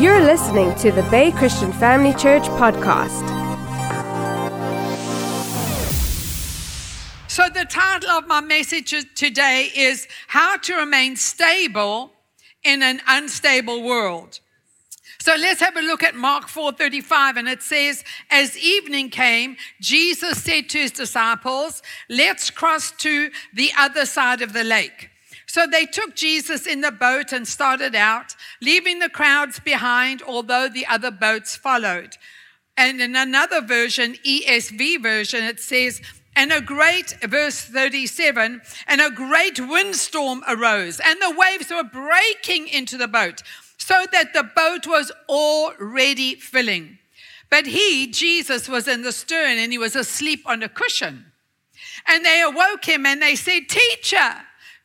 You're listening to the Bay Christian Family Church podcast. So, the title of my message today is How to Remain Stable in an Unstable World. So let's have a look at Mark 4:35 and it says as evening came Jesus said to his disciples let's cross to the other side of the lake. So they took Jesus in the boat and started out leaving the crowds behind although the other boats followed. And in another version ESV version it says and a great, verse 37, and a great windstorm arose, and the waves were breaking into the boat, so that the boat was already filling. But he, Jesus, was in the stern and he was asleep on a cushion. And they awoke him and they said, Teacher,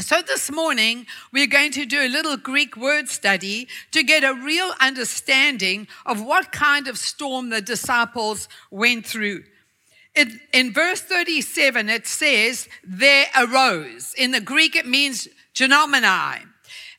So, this morning, we're going to do a little Greek word study to get a real understanding of what kind of storm the disciples went through. It, in verse 37, it says, There arose. In the Greek, it means genomenai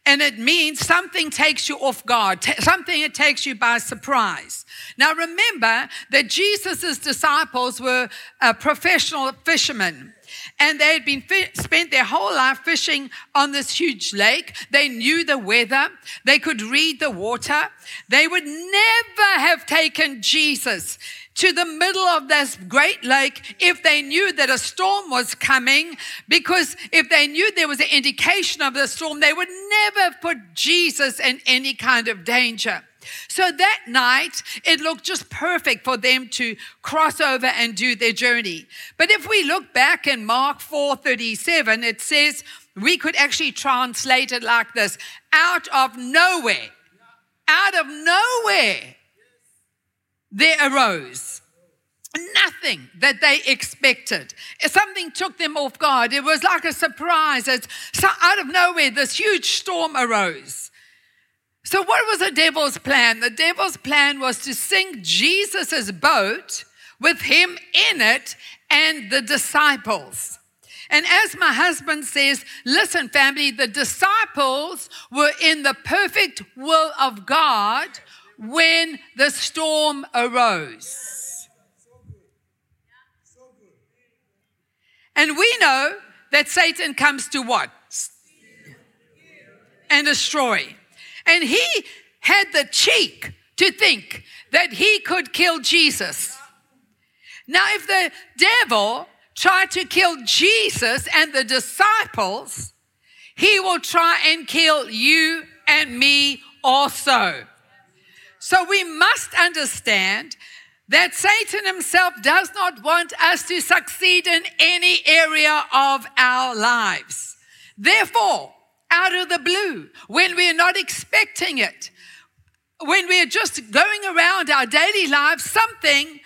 and it means something takes you off guard, t- something that takes you by surprise. Now remember that Jesus' disciples were uh, professional fishermen. And they had been fi- spent their whole life fishing on this huge lake. They knew the weather. They could read the water. They would never have taken Jesus to the middle of this great lake if they knew that a storm was coming, because if they knew there was an indication of the storm, they would never have put Jesus in any kind of danger. So that night, it looked just perfect for them to cross over and do their journey. But if we look back in Mark 4:37, it says we could actually translate it like this: out of nowhere, out of nowhere, there arose nothing that they expected. Something took them off guard. It was like a surprise. So out of nowhere, this huge storm arose. So, what was the devil's plan? The devil's plan was to sink Jesus' boat with him in it and the disciples. And as my husband says, listen, family, the disciples were in the perfect will of God when the storm arose. And we know that Satan comes to what? And destroy. And he had the cheek to think that he could kill Jesus. Now, if the devil tried to kill Jesus and the disciples, he will try and kill you and me also. So we must understand that Satan himself does not want us to succeed in any area of our lives. Therefore, out of the blue, when we are not expecting it, when we are just going around our daily lives, something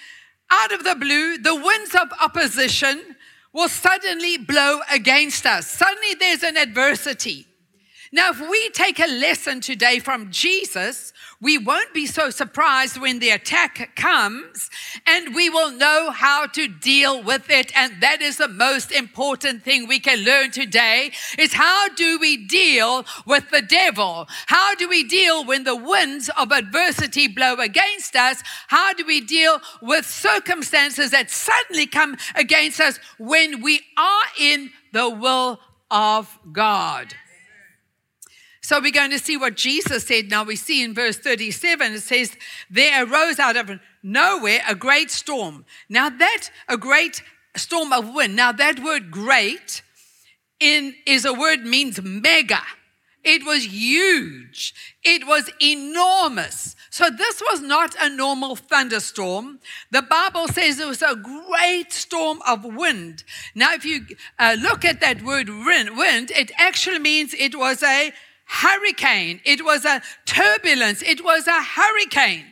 out of the blue, the winds of opposition will suddenly blow against us. Suddenly there's an adversity. Now, if we take a lesson today from Jesus, we won't be so surprised when the attack comes and we will know how to deal with it. And that is the most important thing we can learn today is how do we deal with the devil? How do we deal when the winds of adversity blow against us? How do we deal with circumstances that suddenly come against us when we are in the will of God? So we're going to see what Jesus said. Now we see in verse 37, it says, There arose out of nowhere a great storm. Now that, a great storm of wind. Now that word great in is a word means mega. It was huge. It was enormous. So this was not a normal thunderstorm. The Bible says it was a great storm of wind. Now, if you uh, look at that word wind, it actually means it was a hurricane. It was a turbulence. It was a hurricane.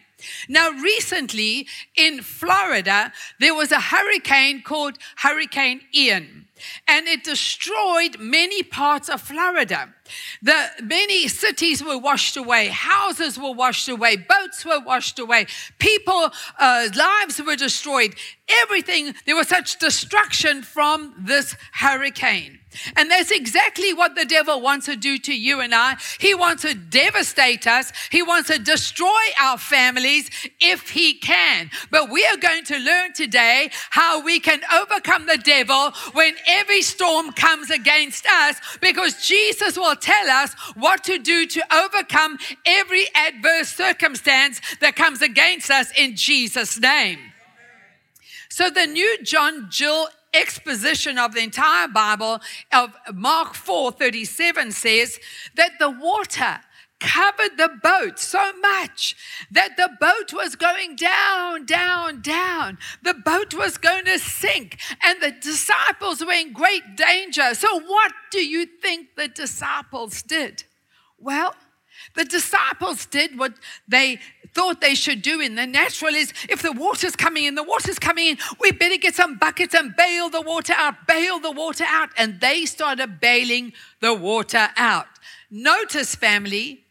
Now, recently in Florida, there was a hurricane called Hurricane Ian, and it destroyed many parts of Florida. The many cities were washed away, houses were washed away, boats were washed away, people uh, lives were destroyed. Everything there was such destruction from this hurricane. And that's exactly what the devil wants to do to you and I. He wants to devastate us. He wants to destroy our families if he can. But we are going to learn today how we can overcome the devil when every storm comes against us because Jesus will tell us what to do to overcome every adverse circumstance that comes against us in Jesus' name. So the new John Gill exposition of the entire Bible of Mark 4 37 says that the water covered the boat so much that the boat was going down, down, down. The boat was going to sink, and the disciples were in great danger. So, what do you think the disciples did? Well, the disciples did what they thought they should do in the natural is if the water's coming in, the water's coming in, we better get some buckets and bail the water out, bail the water out. And they started bailing the water out. Notice, family,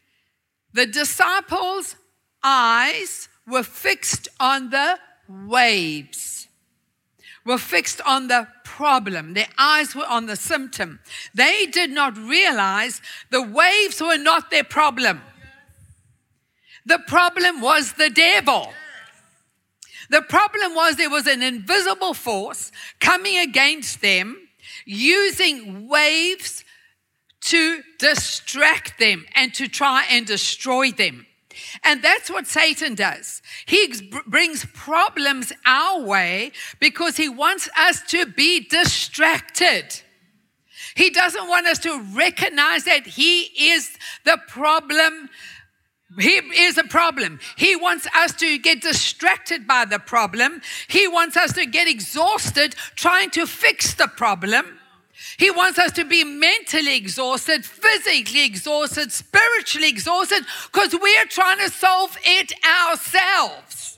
the disciples' eyes were fixed on the waves, were fixed on the problem. Their eyes were on the symptom. They did not realize the waves were not their problem. The problem was the devil. The problem was there was an invisible force coming against them using waves to distract them and to try and destroy them. And that's what Satan does. He brings problems our way because he wants us to be distracted. He doesn't want us to recognize that he is the problem. He is a problem. He wants us to get distracted by the problem. He wants us to get exhausted trying to fix the problem. He wants us to be mentally exhausted, physically exhausted, spiritually exhausted, because we are trying to solve it ourselves.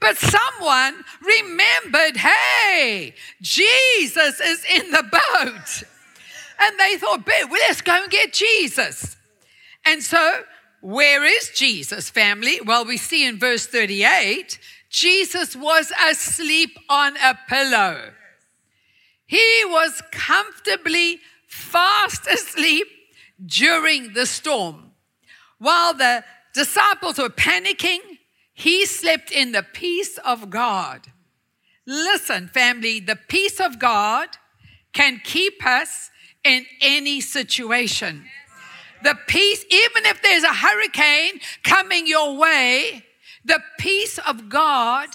But someone remembered hey, Jesus is in the boat. And they thought, let's go and get Jesus. And so, where is Jesus, family? Well, we see in verse 38 Jesus was asleep on a pillow. He was comfortably fast asleep during the storm. While the disciples were panicking, he slept in the peace of God. Listen, family, the peace of God can keep us in any situation. The peace, even if there's a hurricane coming your way, the peace of God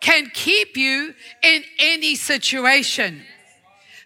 can keep you in any situation.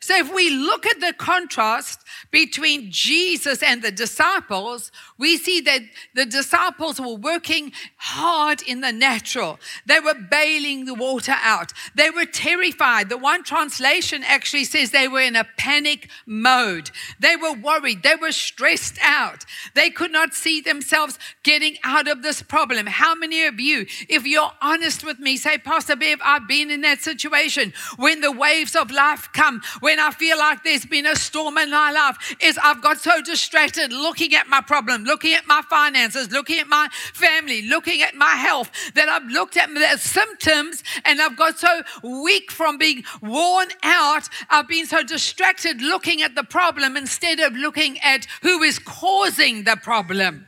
So if we look at the contrast between Jesus and the disciples, we see that the disciples were working hard in the natural. They were bailing the water out. They were terrified. The one translation actually says they were in a panic mode. They were worried. They were stressed out. They could not see themselves getting out of this problem. How many of you, if you're honest with me, say, Pastor Bev, I've been in that situation when the waves of life come, when I feel like there's been a storm in my life, is I've got so distracted looking at my problem, looking at my finances, looking at my family, looking at my health, that I've looked at the symptoms and I've got so weak from being worn out. I've been so distracted looking at the problem instead of looking at who is causing the problem.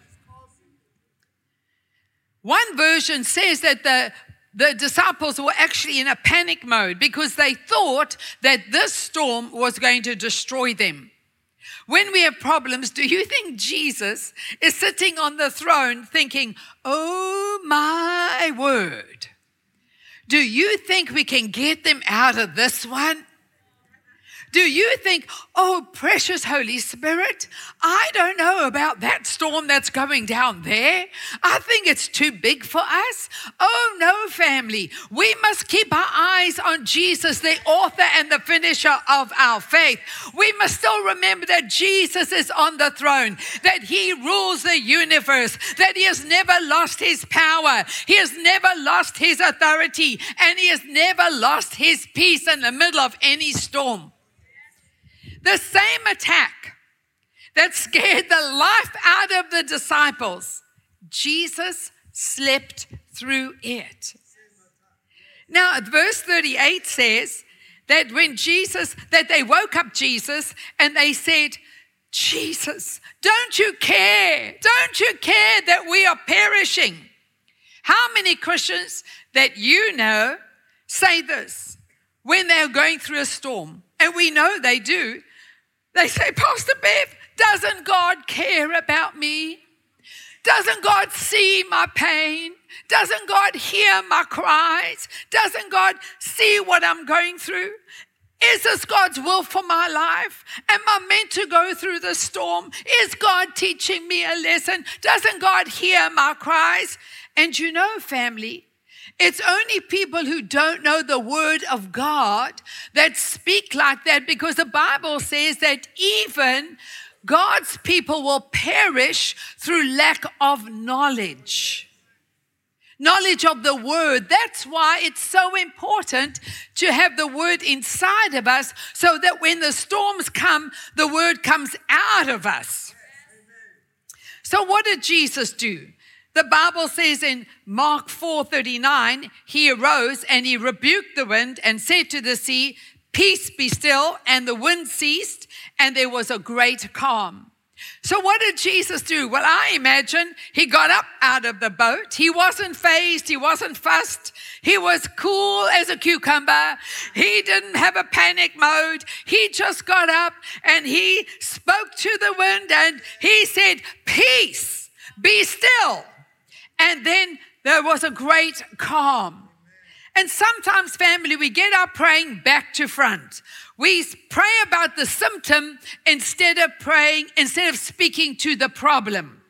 One version says that the the disciples were actually in a panic mode because they thought that this storm was going to destroy them. When we have problems, do you think Jesus is sitting on the throne thinking, oh my word? Do you think we can get them out of this one? Do you think, oh, precious Holy Spirit, I don't know about that storm that's going down there. I think it's too big for us. Oh, no, family. We must keep our eyes on Jesus, the author and the finisher of our faith. We must still remember that Jesus is on the throne, that he rules the universe, that he has never lost his power, he has never lost his authority, and he has never lost his peace in the middle of any storm. The same attack that scared the life out of the disciples, Jesus slept through it. Now, verse 38 says that when Jesus, that they woke up Jesus and they said, Jesus, don't you care? Don't you care that we are perishing? How many Christians that you know say this when they're going through a storm? And we know they do. They say, Pastor Bev, doesn't God care about me? Doesn't God see my pain? Doesn't God hear my cries? Doesn't God see what I'm going through? Is this God's will for my life? Am I meant to go through the storm? Is God teaching me a lesson? Doesn't God hear my cries? And you know, family, it's only people who don't know the word of God that speak like that because the Bible says that even God's people will perish through lack of knowledge. Knowledge of the word. That's why it's so important to have the word inside of us so that when the storms come, the word comes out of us. So, what did Jesus do? The Bible says in Mark 4:39, he arose and he rebuked the wind and said to the sea, "Peace be still," and the wind ceased, and there was a great calm. So, what did Jesus do? Well, I imagine he got up out of the boat. He wasn't phased, he wasn't fussed. He was cool as a cucumber. He didn't have a panic mode. He just got up and he spoke to the wind and he said, Peace, be still. And then there was a great calm. And sometimes, family, we get our praying back to front. We pray about the symptom instead of praying, instead of speaking to the problem.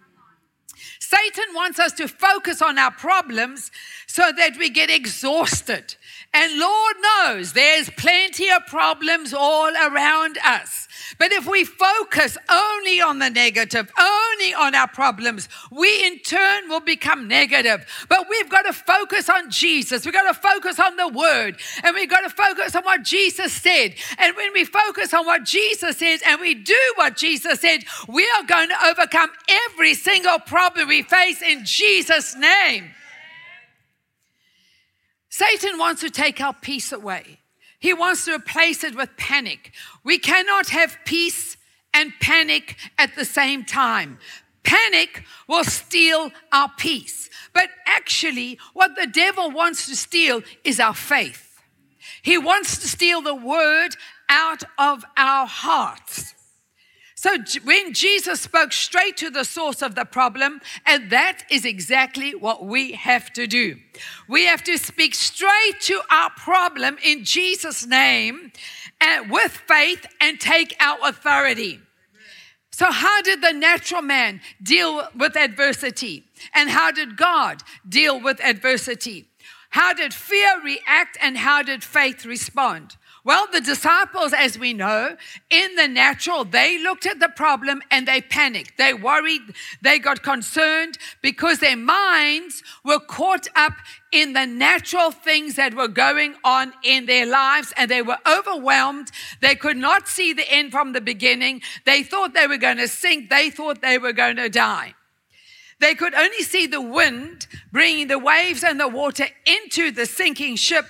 Satan wants us to focus on our problems so that we get exhausted. And Lord knows there's plenty of problems all around us. But if we focus only on the negative, only on our problems, we in turn will become negative. But we've got to focus on Jesus. We've got to focus on the word. And we've got to focus on what Jesus said. And when we focus on what Jesus says and we do what Jesus said, we are going to overcome every single problem we face in Jesus' name. Satan wants to take our peace away. He wants to replace it with panic. We cannot have peace and panic at the same time. Panic will steal our peace. But actually, what the devil wants to steal is our faith. He wants to steal the word out of our hearts. So when Jesus spoke straight to the source of the problem, and that is exactly what we have to do. We have to speak straight to our problem in Jesus' name and with faith and take our authority. So, how did the natural man deal with adversity? And how did God deal with adversity? How did fear react and how did faith respond? Well, the disciples, as we know, in the natural, they looked at the problem and they panicked. They worried. They got concerned because their minds were caught up in the natural things that were going on in their lives and they were overwhelmed. They could not see the end from the beginning. They thought they were going to sink. They thought they were going to die. They could only see the wind bringing the waves and the water into the sinking ship.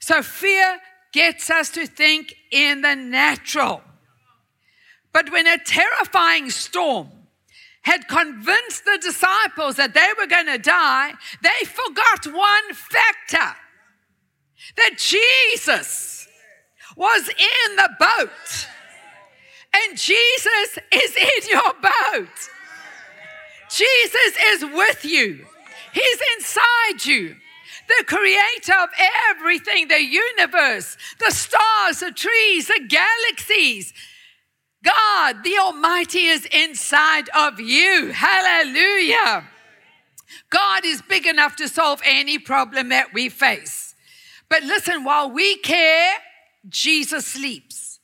So fear gets us to think in the natural. But when a terrifying storm had convinced the disciples that they were going to die, they forgot one factor that Jesus was in the boat. And Jesus is in your boat. Jesus is with you, He's inside you. The creator of everything, the universe, the stars, the trees, the galaxies. God, the Almighty, is inside of you. Hallelujah. God is big enough to solve any problem that we face. But listen, while we care, Jesus sleeps.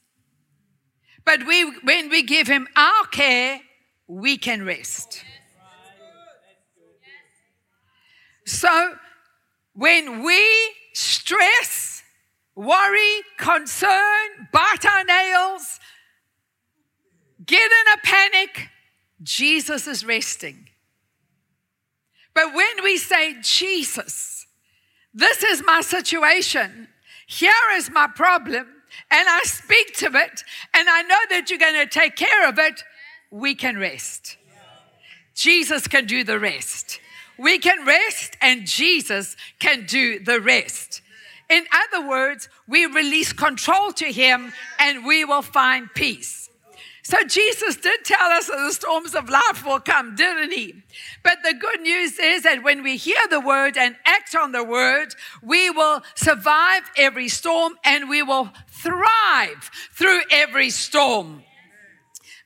But we, when we give him our care, we can rest. So when we stress, worry, concern, bite our nails, get in a panic, Jesus is resting. But when we say, Jesus, this is my situation, here is my problem, and I speak to it, and I know that you're going to take care of it, we can rest. Jesus can do the rest. We can rest, and Jesus can do the rest. In other words, we release control to Him, and we will find peace. So Jesus did tell us that the storms of life will come, didn't he? But the good news is that when we hear the word and act on the word, we will survive every storm and we will thrive through every storm.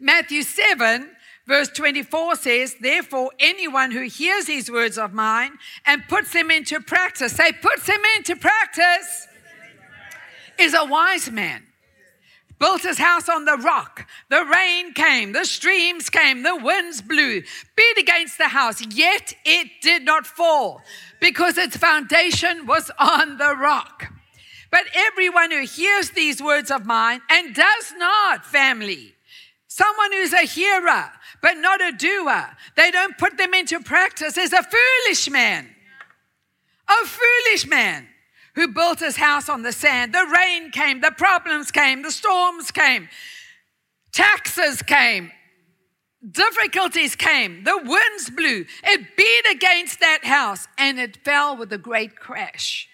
Matthew 7 Verse 24 says, Therefore, anyone who hears these words of mine and puts them into practice, say, puts them into practice, is a wise man built his house on the rock. The rain came, the streams came, the winds blew, beat against the house, yet it did not fall because its foundation was on the rock. But everyone who hears these words of mine and does not, family, someone who's a hearer but not a doer, they don't put them into practice, is a foolish man. A foolish man who built his house on the sand. The rain came, the problems came, the storms came, taxes came, difficulties came, the winds blew. It beat against that house and it fell with a great crash.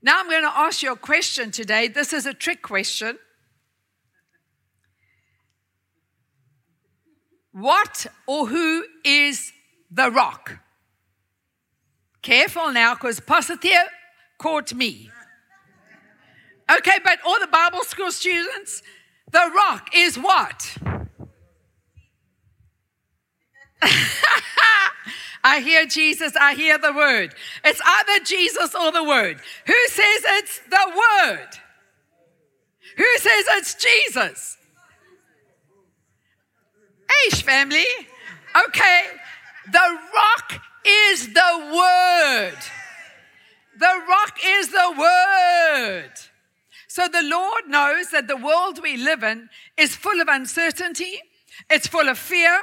Now I'm going to ask you a question today. This is a trick question. What or who is the rock? Careful now, because Pastor caught me. Okay, but all the Bible school students, the rock is what? I hear Jesus, I hear the word. It's either Jesus or the word. Who says it's the word? Who says it's Jesus? Family. Okay, the rock is the word. The rock is the word. So the Lord knows that the world we live in is full of uncertainty, it's full of fear,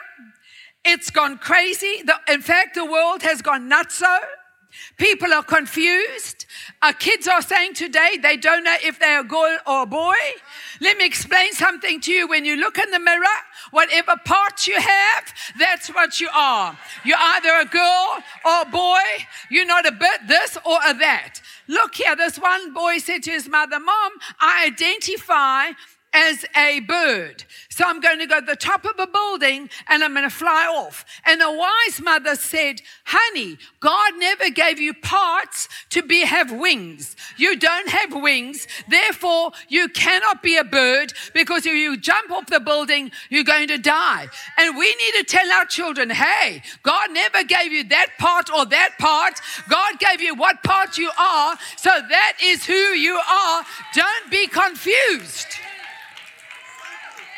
it's gone crazy. In fact, the world has gone nuts. People are confused. Our kids are saying today they don't know if they're a girl or a boy. Let me explain something to you. When you look in the mirror, whatever part you have, that's what you are. You're either a girl or a boy. You're not a bit this or a that. Look here, this one boy said to his mother, Mom, I identify as a bird. So I'm going to go to the top of a building and I'm going to fly off. And a wise mother said, Honey, God never gave you parts to be have wings. You don't have wings. Therefore, you cannot be a bird because if you jump off the building, you're going to die. And we need to tell our children, hey, God never gave you that part or that part. God gave you what part you are. So that is who you are. Don't be confused.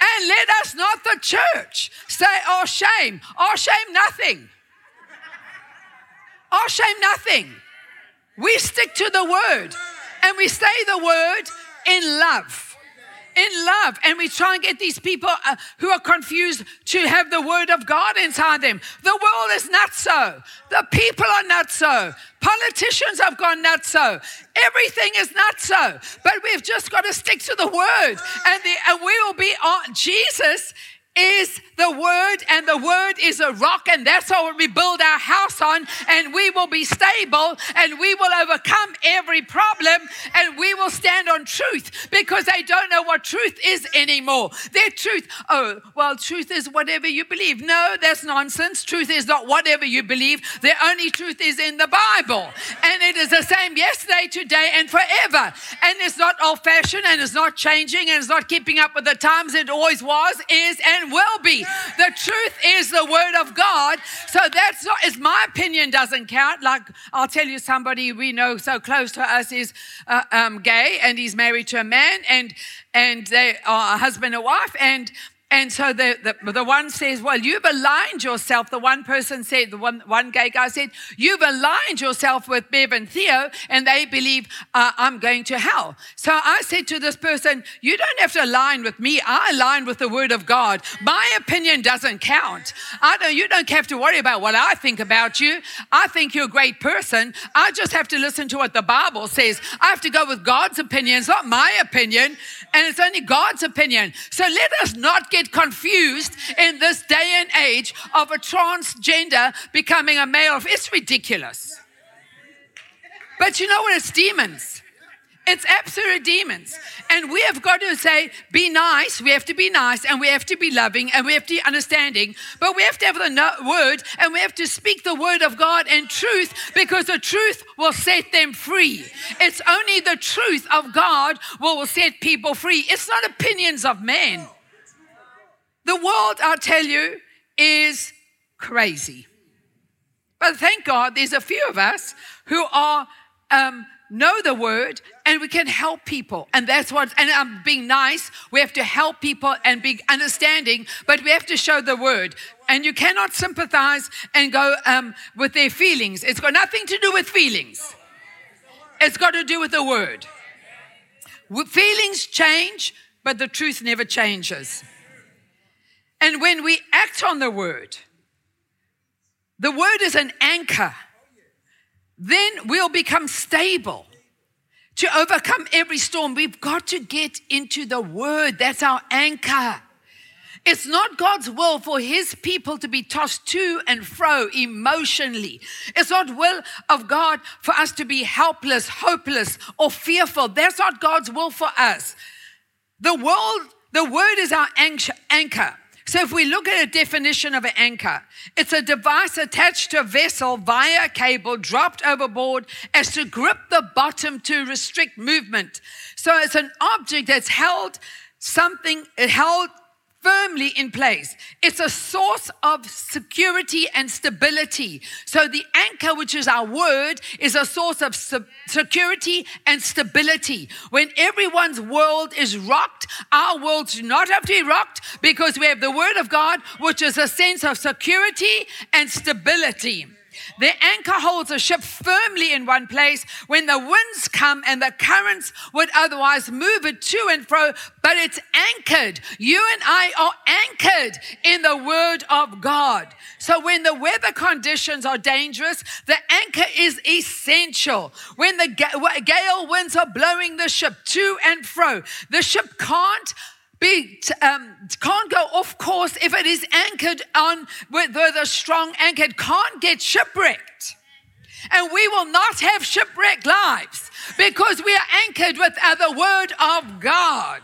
And let us not, the church, say, oh, shame. Oh, shame nothing. Oh, shame nothing. We stick to the word and we say the word in love in love. And we try and get these people uh, who are confused to have the word of God inside them. The world is not so. The people are not so. Politicians have gone not so. Everything is not so. But we've just got to stick to the word. And, the, and we will be on. Jesus is the word, and the word is a rock, and that's what we build our house on, and we will be stable, and we will overcome every problem, and we will stand on truth because they don't know what truth is anymore. Their truth, oh, well, truth is whatever you believe. No, that's nonsense. Truth is not whatever you believe. The only truth is in the Bible, and it is the same yesterday, today, and forever. And it's not old fashioned, and it's not changing, and it's not keeping up with the times. It always was, is, and will be. The truth is the word of God. So that's not, as my opinion doesn't count. Like I'll tell you, somebody we know so close to us is uh, um, gay and he's married to a man and and they are a husband and wife and and so the, the, the, one says, Well, you've aligned yourself. The one person said, the one, one gay guy said, You've aligned yourself with Bev and Theo, and they believe uh, I'm going to hell. So I said to this person, You don't have to align with me. I align with the word of God. My opinion doesn't count. I don't, you don't have to worry about what I think about you. I think you're a great person. I just have to listen to what the Bible says. I have to go with God's opinion. It's not my opinion, and it's only God's opinion. So let us not get get confused in this day and age of a transgender becoming a male. It's ridiculous. But you know what? It's demons. It's absolute demons. And we have got to say, be nice. We have to be nice and we have to be loving and we have to be understanding. But we have to have the word and we have to speak the word of God and truth because the truth will set them free. It's only the truth of God will set people free. It's not opinions of men. The world, I'll tell you, is crazy. But thank God there's a few of us who are um, know the word and we can help people. And that's what, and I'm being nice. We have to help people and be understanding, but we have to show the word. And you cannot sympathize and go um, with their feelings. It's got nothing to do with feelings, it's got to do with the word. Feelings change, but the truth never changes. And when we act on the word, the word is an anchor, then we'll become stable. To overcome every storm, we've got to get into the word. That's our anchor. It's not God's will for his people to be tossed to and fro emotionally. It's not will of God for us to be helpless, hopeless, or fearful. That's not God's will for us. The world, the word is our anchor. So, if we look at a definition of an anchor, it's a device attached to a vessel via a cable dropped overboard as to grip the bottom to restrict movement. So, it's an object that's held something, it held firmly in place. It's a source of security and stability. So the anchor, which is our word, is a source of security and stability. When everyone's world is rocked, our world do not have to be rocked because we have the word of God, which is a sense of security and stability. The anchor holds a ship firmly in one place when the winds come and the currents would otherwise move it to and fro, but it's anchored. You and I are anchored in the Word of God. So when the weather conditions are dangerous, the anchor is essential. When the gale winds are blowing the ship to and fro, the ship can't be, um, can't go off course if it is anchored on with, with a strong anchor. Can't get shipwrecked. And we will not have shipwrecked lives because we are anchored with uh, the word of God.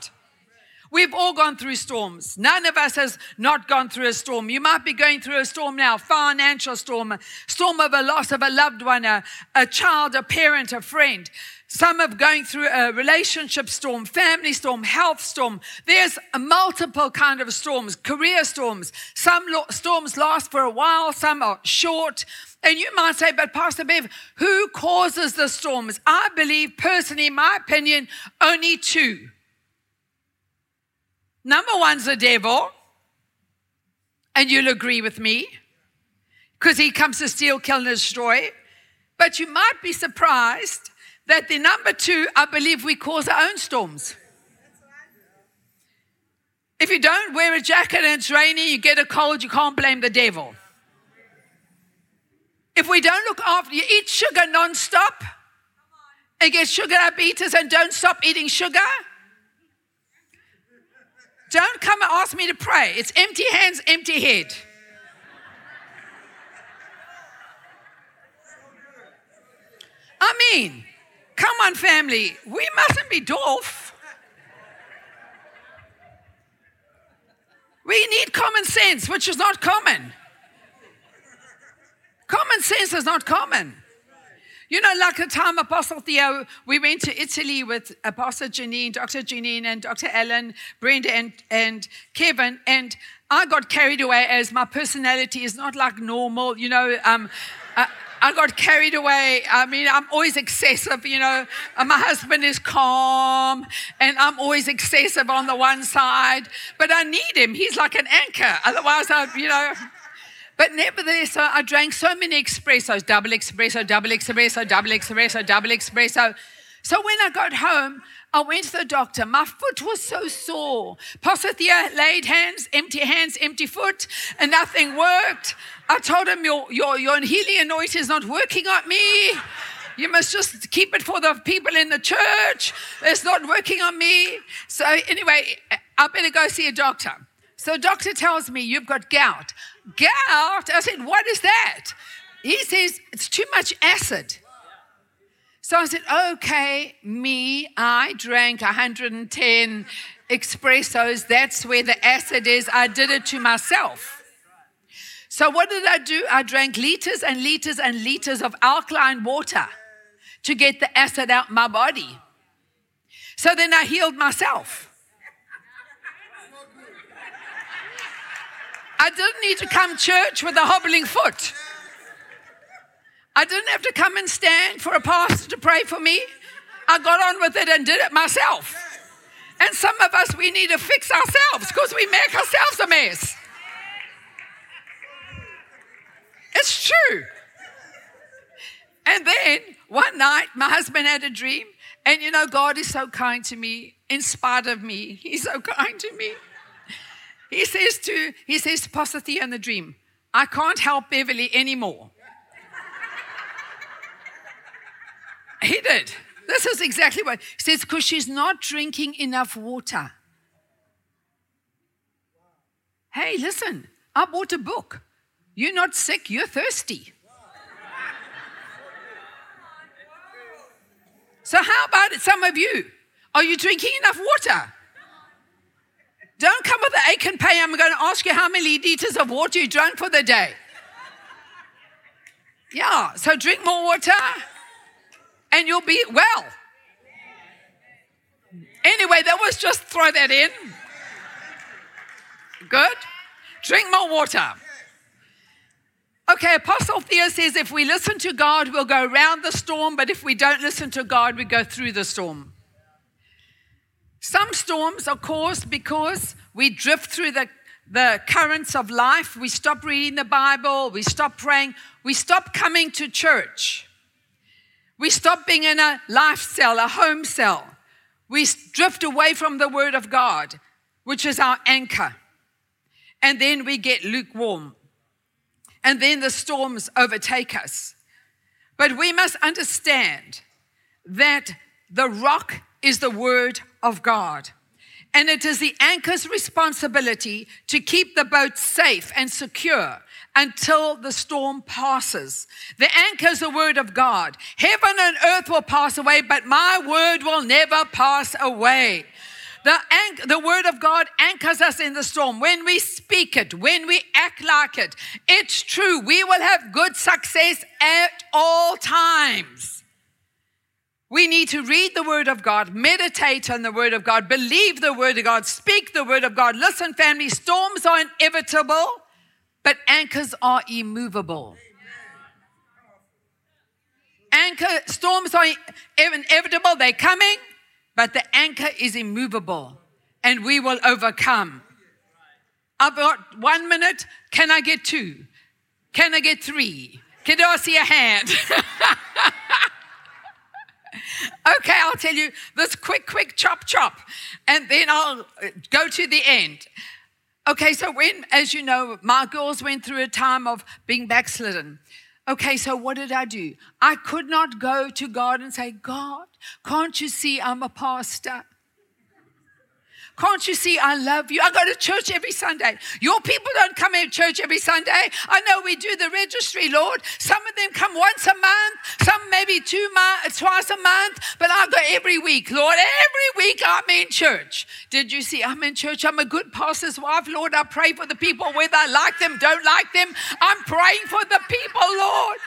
We've all gone through storms. None of us has not gone through a storm. You might be going through a storm now, financial storm, storm of a loss of a loved one, a, a child, a parent, a friend. Some of going through a relationship storm, family storm, health storm. There's multiple kind of storms, career storms. Some lo- storms last for a while, some are short. And you might say, but Pastor Bev, who causes the storms? I believe, personally, in my opinion, only two. Number one's the devil, and you'll agree with me, because he comes to steal, kill, and destroy. But you might be surprised that the number two, I believe we cause our own storms. If you don't wear a jacket and it's rainy, you get a cold, you can't blame the devil. If we don't look after, you eat sugar nonstop and get sugar diabetes and don't stop eating sugar, Don't come and ask me to pray. It's empty hands, empty head. I mean, come on, family. We mustn't be dwarf. We need common sense, which is not common. Common sense is not common. You know, like the time Apostle Theo, we went to Italy with Apostle Janine, Dr. Janine, and Dr. Ellen, Brenda, and, and Kevin, and I got carried away as my personality is not like normal. You know, um, I, I got carried away. I mean, I'm always excessive, you know. My husband is calm, and I'm always excessive on the one side, but I need him. He's like an anchor. Otherwise, I, you know. But nevertheless, I drank so many espressos double espresso, double espresso, double espresso, double espresso. So when I got home, I went to the doctor. My foot was so sore. Pastor laid hands, empty hands, empty foot, and nothing worked. I told him, Your, your, your healing anointing is not working on me. You must just keep it for the people in the church. It's not working on me. So, anyway, I better go see a doctor. So, doctor tells me, You've got gout. Gout? I said, What is that? He says, It's too much acid. So I said, Okay, me, I drank 110 espressos. That's where the acid is. I did it to myself. So what did I do? I drank liters and liters and liters of alkaline water to get the acid out my body. So then I healed myself. I didn't need to come church with a hobbling foot. I didn't have to come and stand for a pastor to pray for me. I got on with it and did it myself. And some of us, we need to fix ourselves because we make ourselves a mess. It's true. And then one night, my husband had a dream. And you know, God is so kind to me, in spite of me. He's so kind to me. He says to, he says to Pastor Theo in the dream, I can't help Beverley anymore. he did. This is exactly what he says, because she's not drinking enough water. Hey, listen, I bought a book. You're not sick, you're thirsty. So, how about some of you? Are you drinking enough water? Don't ache and pain. I'm going to ask you how many liters of water you drank for the day. Yeah, so drink more water and you'll be well. Anyway, that was just throw that in. Good. Drink more water. Okay, Apostle Theo says if we listen to God, we'll go around the storm, but if we don't listen to God, we go through the storm. Some storms are caused because we drift through the, the currents of life. We stop reading the Bible. We stop praying. We stop coming to church. We stop being in a life cell, a home cell. We drift away from the Word of God, which is our anchor. And then we get lukewarm. And then the storms overtake us. But we must understand that the rock is the Word of God. And it is the anchor's responsibility to keep the boat safe and secure until the storm passes. The anchor is the word of God. Heaven and earth will pass away, but my word will never pass away. The, anch- the word of God anchors us in the storm. When we speak it, when we act like it, it's true. We will have good success at all times. We need to read the Word of God, meditate on the Word of God, believe the Word of God, speak the Word of God. Listen, family, storms are inevitable, but anchors are immovable. Anchor storms are inevitable, they're coming, but the anchor is immovable, and we will overcome. I've got one minute. Can I get two? Can I get three? Can I see a hand? okay, I'll tell you this quick, quick chop, chop, and then I'll uh, go to the end. Okay, so when, as you know, my girls went through a time of being backslidden. Okay, so what did I do? I could not go to God and say, God, can't you see I'm a pastor? Can't you see I love you? I go to church every Sunday. Your people don't come to church every Sunday. I know we do the registry, Lord. Some of them come once a month, some maybe two months, twice a month, but I go every week, Lord. Every week I'm in church. Did you see? I'm in church. I'm a good pastor's wife, Lord. I pray for the people whether I like them, don't like them. I'm praying for the people, Lord.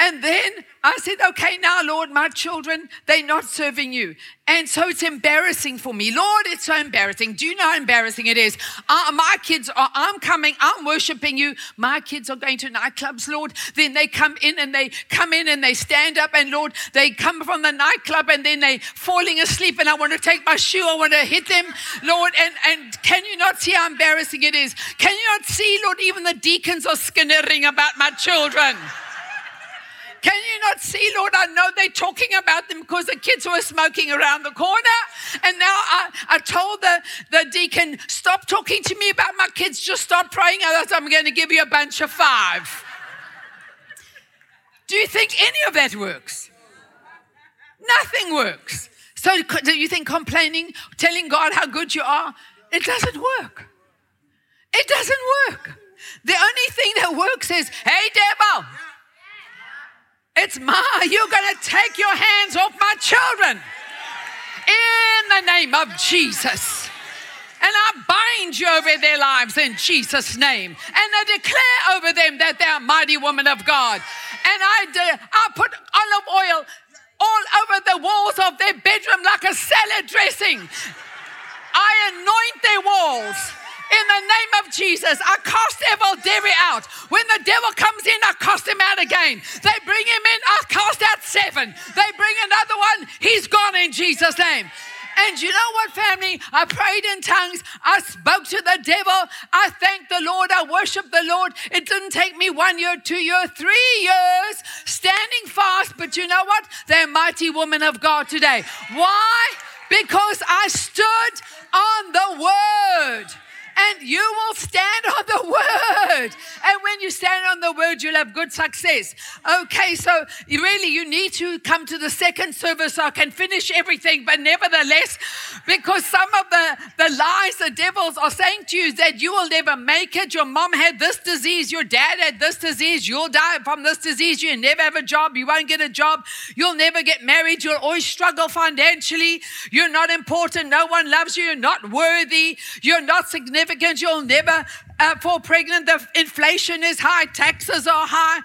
And then I said, okay, now, Lord, my children, they're not serving you. And so it's embarrassing for me. Lord, it's so embarrassing. Do you know how embarrassing it is? Uh, my kids are, I'm coming, I'm worshiping you. My kids are going to nightclubs, Lord. Then they come in and they come in and they stand up, and Lord, they come from the nightclub and then they're falling asleep, and I want to take my shoe, I want to hit them, Lord. And, and can you not see how embarrassing it is? Can you not see, Lord, even the deacons are skinnering about my children? Can you not see, Lord? I know they're talking about them because the kids were smoking around the corner. And now I, I told the, the deacon, stop talking to me about my kids, just stop praying, otherwise I'm going to give you a bunch of five. Do you think any of that works? Nothing works. So, do you think complaining, telling God how good you are, it doesn't work? It doesn't work. The only thing that works is, hey, devil, it's my, you're going to take your hands off my children in the name of Jesus. And I bind you over their lives in Jesus' name. And I declare over them that they're mighty women of God. And I, de- I put olive oil all over the walls of their bedroom like a salad dressing. I anoint their walls in the name of Jesus, I cast evil devil out. When the devil comes in, I cast him out again. They bring him in, I cast out seven. They bring another one, he's gone in Jesus' name. And you know what, family? I prayed in tongues. I spoke to the devil. I thanked the Lord. I worshiped the Lord. It didn't take me one year, two years, three years standing fast. But you know what? They're mighty women of God today. Why? Because I stood on the word and you will stand on the word. And when you stand on the word, you'll have good success. Okay, so really you need to come to the second service so I can finish everything. But nevertheless, because some of the, the lies the devils are saying to you that you will never make it. Your mom had this disease, your dad had this disease, you'll die from this disease, you never have a job, you won't get a job, you'll never get married, you'll always struggle financially, you're not important, no one loves you, you're not worthy, you're not significant significant. You'll never uh, fall pregnant. The inflation is high, taxes are high.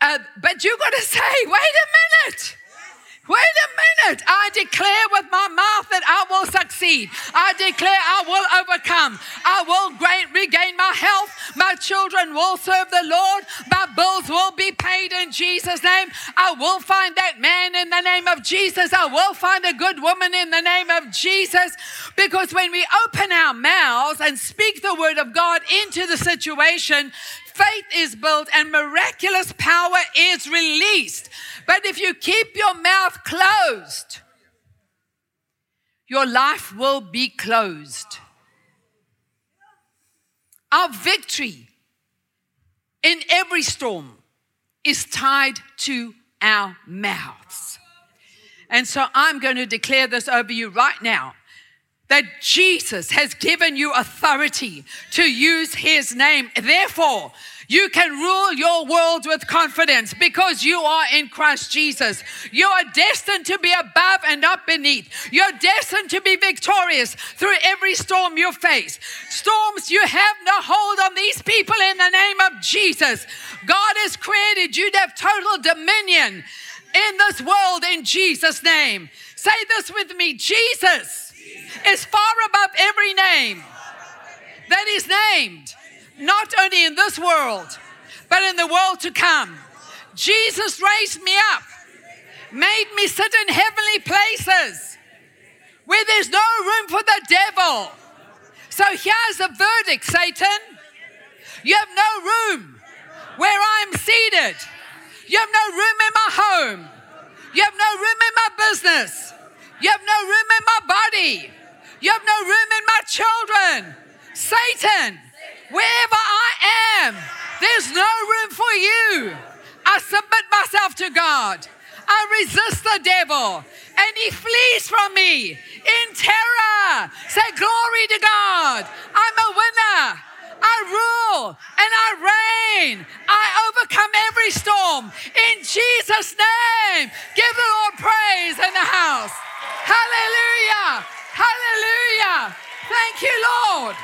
Uh, but you've got to say, wait a minute. Wait a minute. I declare with my mouth that I will succeed. I declare I will overcome. I will regain my health. My children will serve the Lord. My bills will be paid in Jesus' name. I will find that man in the name of Jesus. I will find a good woman in the name of Jesus. Because when we open our mouths and speak the word of God into the situation, faith is built and miraculous power is released. But if you keep your mouth closed, your life will be closed. Our victory in every storm is tied to our mouths. And so I'm going to declare this over you right now that Jesus has given you authority to use his name. Therefore, you can rule your world with confidence because you are in Christ Jesus. You are destined to be above and not beneath. You're destined to be victorious through every storm you face. Storms, you have no hold on these people in the name of Jesus. God has created you to have total dominion in this world in Jesus' name. Say this with me Jesus is far above every name that is named not only in this world, but in the world to come. Jesus raised me up, made me sit in heavenly places where there's no room for the devil. So here's the verdict, Satan. You have no room where I'm seated. You have no room in my home. You have no room in my business. You have no room in my body. You have no room in my children. Satan, Wherever I am, there's no room for you. I submit myself to God. I resist the devil and he flees from me in terror. Say, Glory to God. I'm a winner. I rule and I reign. I overcome every storm. In Jesus' name, give the Lord praise in the house. Hallelujah. Hallelujah. Thank you, Lord.